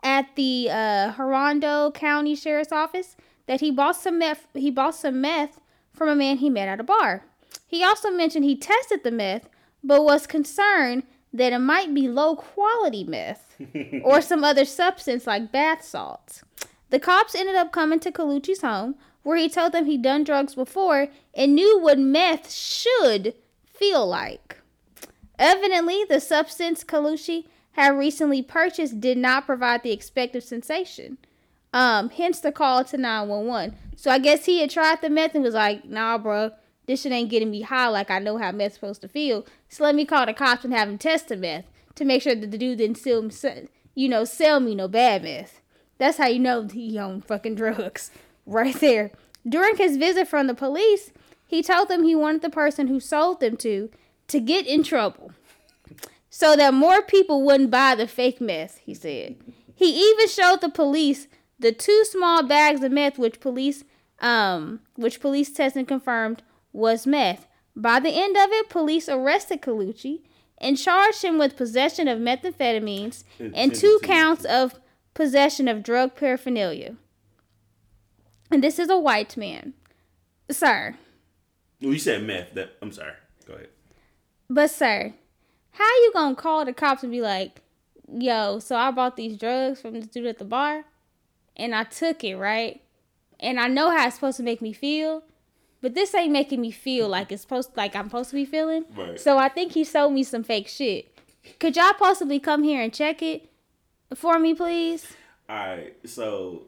at the uh, Hernando County Sheriff's Office that he bought some meth. He bought some meth from a man he met at a bar. He also mentioned he tested the meth, but was concerned that it might be low quality meth or some other substance like bath salts. The cops ended up coming to Colucci's home, where he told them he'd done drugs before and knew what meth should feel like. Evidently, the substance Colucci had recently purchased did not provide the expected sensation. Um, hence the call to 911. So I guess he had tried the meth and was like, nah, bro, this shit ain't getting me high like I know how meth's supposed to feel. So let me call the cops and have them test the meth to make sure that the dude didn't sell, you know, sell me no bad meth. That's how you know he owned fucking drugs, right there. During his visit from the police, he told them he wanted the person who sold them to to get in trouble, so that more people wouldn't buy the fake meth. He said. He even showed the police the two small bags of meth, which police, um, which police testing confirmed was meth. By the end of it, police arrested Colucci and charged him with possession of methamphetamines and two counts of possession of drug paraphernalia. And this is a white man, sir. Well, you said meth. That I'm sorry. Go ahead. But sir, how you gonna call the cops and be like, "Yo, so I bought these drugs from the dude at the bar, and I took it right, and I know how it's supposed to make me feel." But this ain't making me feel like it's supposed like I'm supposed to be feeling. Right. So I think he sold me some fake shit. Could y'all possibly come here and check it for me, please? All right. So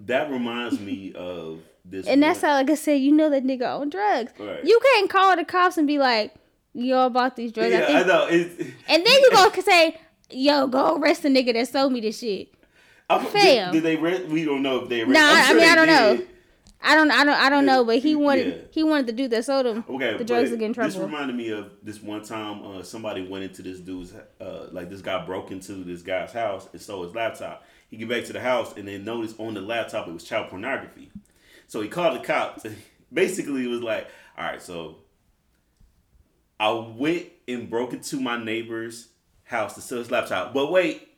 that reminds me of this. And that's how, like I said, you know that nigga on drugs. Right. You can't call the cops and be like, "Yo, bought these drugs." Yeah, I, think. I know. It's, and then you go say, "Yo, go arrest the nigga that sold me this shit." I'm, Fam. Did, did they? Re- we don't know if they. Re- nah, sure I mean I don't did. know. I don't, I don't, I don't know, but he wanted, yeah. he wanted to do that sold him okay, the drugs to get in trouble. This reminded me of this one time uh, somebody went into this dude's, uh, like this guy broke into this guy's house and stole his laptop. He get back to the house and then noticed on the laptop it was child pornography. So he called the cops. Basically, it was like, all right, so I went and broke into my neighbor's house to steal his laptop, but wait,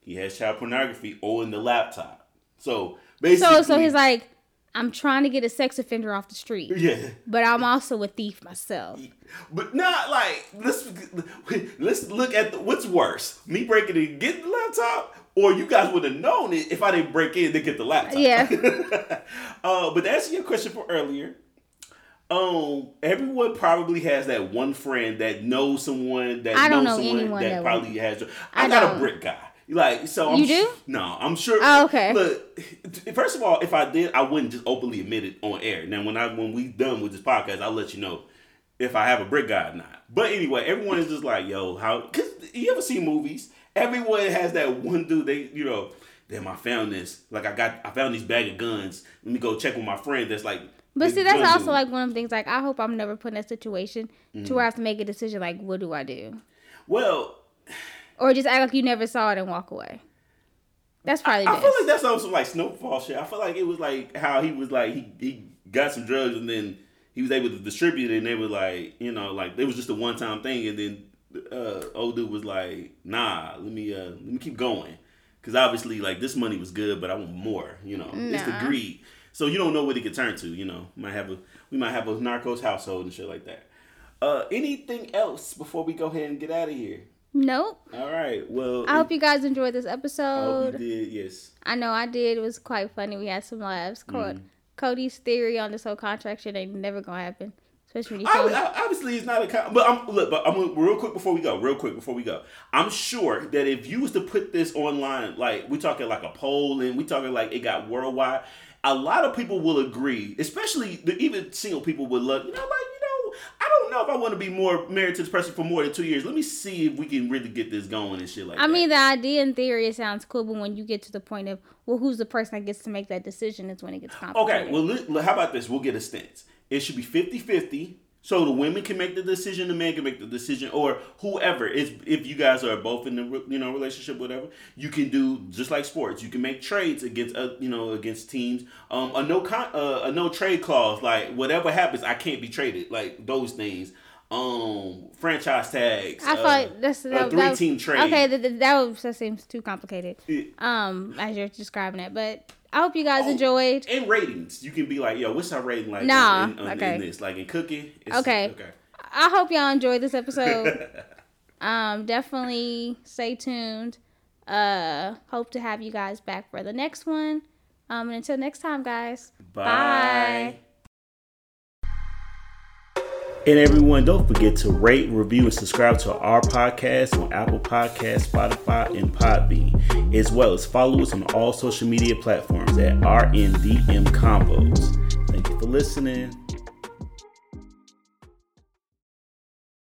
he has child pornography on the laptop. So Basically, so so he's like, I'm trying to get a sex offender off the street. Yeah. But I'm also a thief myself. But not like let's let's look at the, what's worse, me breaking in getting the laptop, or you guys would have known it if I didn't break in to get the laptop. Yeah. uh, but to answer your question from earlier, um, everyone probably has that one friend that knows someone that I knows know someone that, that probably would. has. I, I got don't. a brick guy. Like so, I'm you do? no, I'm sure. Oh, okay. Look, first of all, if I did, I wouldn't just openly admit it on air. Now, when I when we done with this podcast, I'll let you know if I have a brick guy or not. But anyway, everyone is just like, yo, how? Cause you ever see movies? Everyone has that one dude. They, you know, damn, I found this. Like I got, I found these bag of guns. Let me go check with my friend. That's like. But see, that's also dude. like one of the things. Like, I hope I'm never put in a situation mm-hmm. to where I have to make a decision. Like, what do I do? Well. Or just act like you never saw it and walk away. That's probably. I, I feel like that's also like Snowfall shit. I feel like it was like how he was like he he got some drugs and then he was able to distribute it and they were like you know like it was just a one time thing and then uh old dude was like nah let me uh let me keep going because obviously like this money was good but I want more you know nah. it's the greed so you don't know what it could turn to you know might have a we might have a narcos household and shit like that. Uh, anything else before we go ahead and get out of here? Nope. All right. Well, I hope you guys enjoyed this episode. I did. Yes. I know I did. It was quite funny. We had some laughs. Mm. Cody's theory on this whole contract shit ain't never gonna happen. Especially when you I, obviously it's not a con- but I'm look but I'm real quick before we go real quick before we go I'm sure that if you was to put this online like we talking like a poll and we talking like it got worldwide a lot of people will agree especially the even single people would love you know like I don't know if I want to be more married to this person for more than two years. Let me see if we can really get this going and shit like I that. I mean, the idea in theory it sounds cool, but when you get to the point of well, who's the person that gets to make that decision, it's when it gets complicated. Okay, well, how about this? We'll get a stance. It should be 50-50 so the women can make the decision, the man can make the decision, or whoever. Is if you guys are both in the you know relationship, whatever, you can do just like sports. You can make trades against uh, you know against teams. Um, a no con, uh, a no trade clause, like whatever happens, I can't be traded. Like those things. Um, franchise tags. I uh, thought that's that, a three that, team trade. Okay, that that, that, that seems too complicated. Yeah. Um, as you're describing it, but I hope you guys oh, enjoyed. And ratings, you can be like, "Yo, what's our rating like?" Nah, in, in, okay. In this, like in cooking. okay. Okay. I hope y'all enjoyed this episode. um, definitely stay tuned. Uh, hope to have you guys back for the next one. Um, and until next time, guys. Bye. bye. And everyone, don't forget to rate, review, and subscribe to our podcast on Apple Podcasts, Spotify, and Podbean, as well as follow us on all social media platforms at RNDM Convos. Thank you for listening.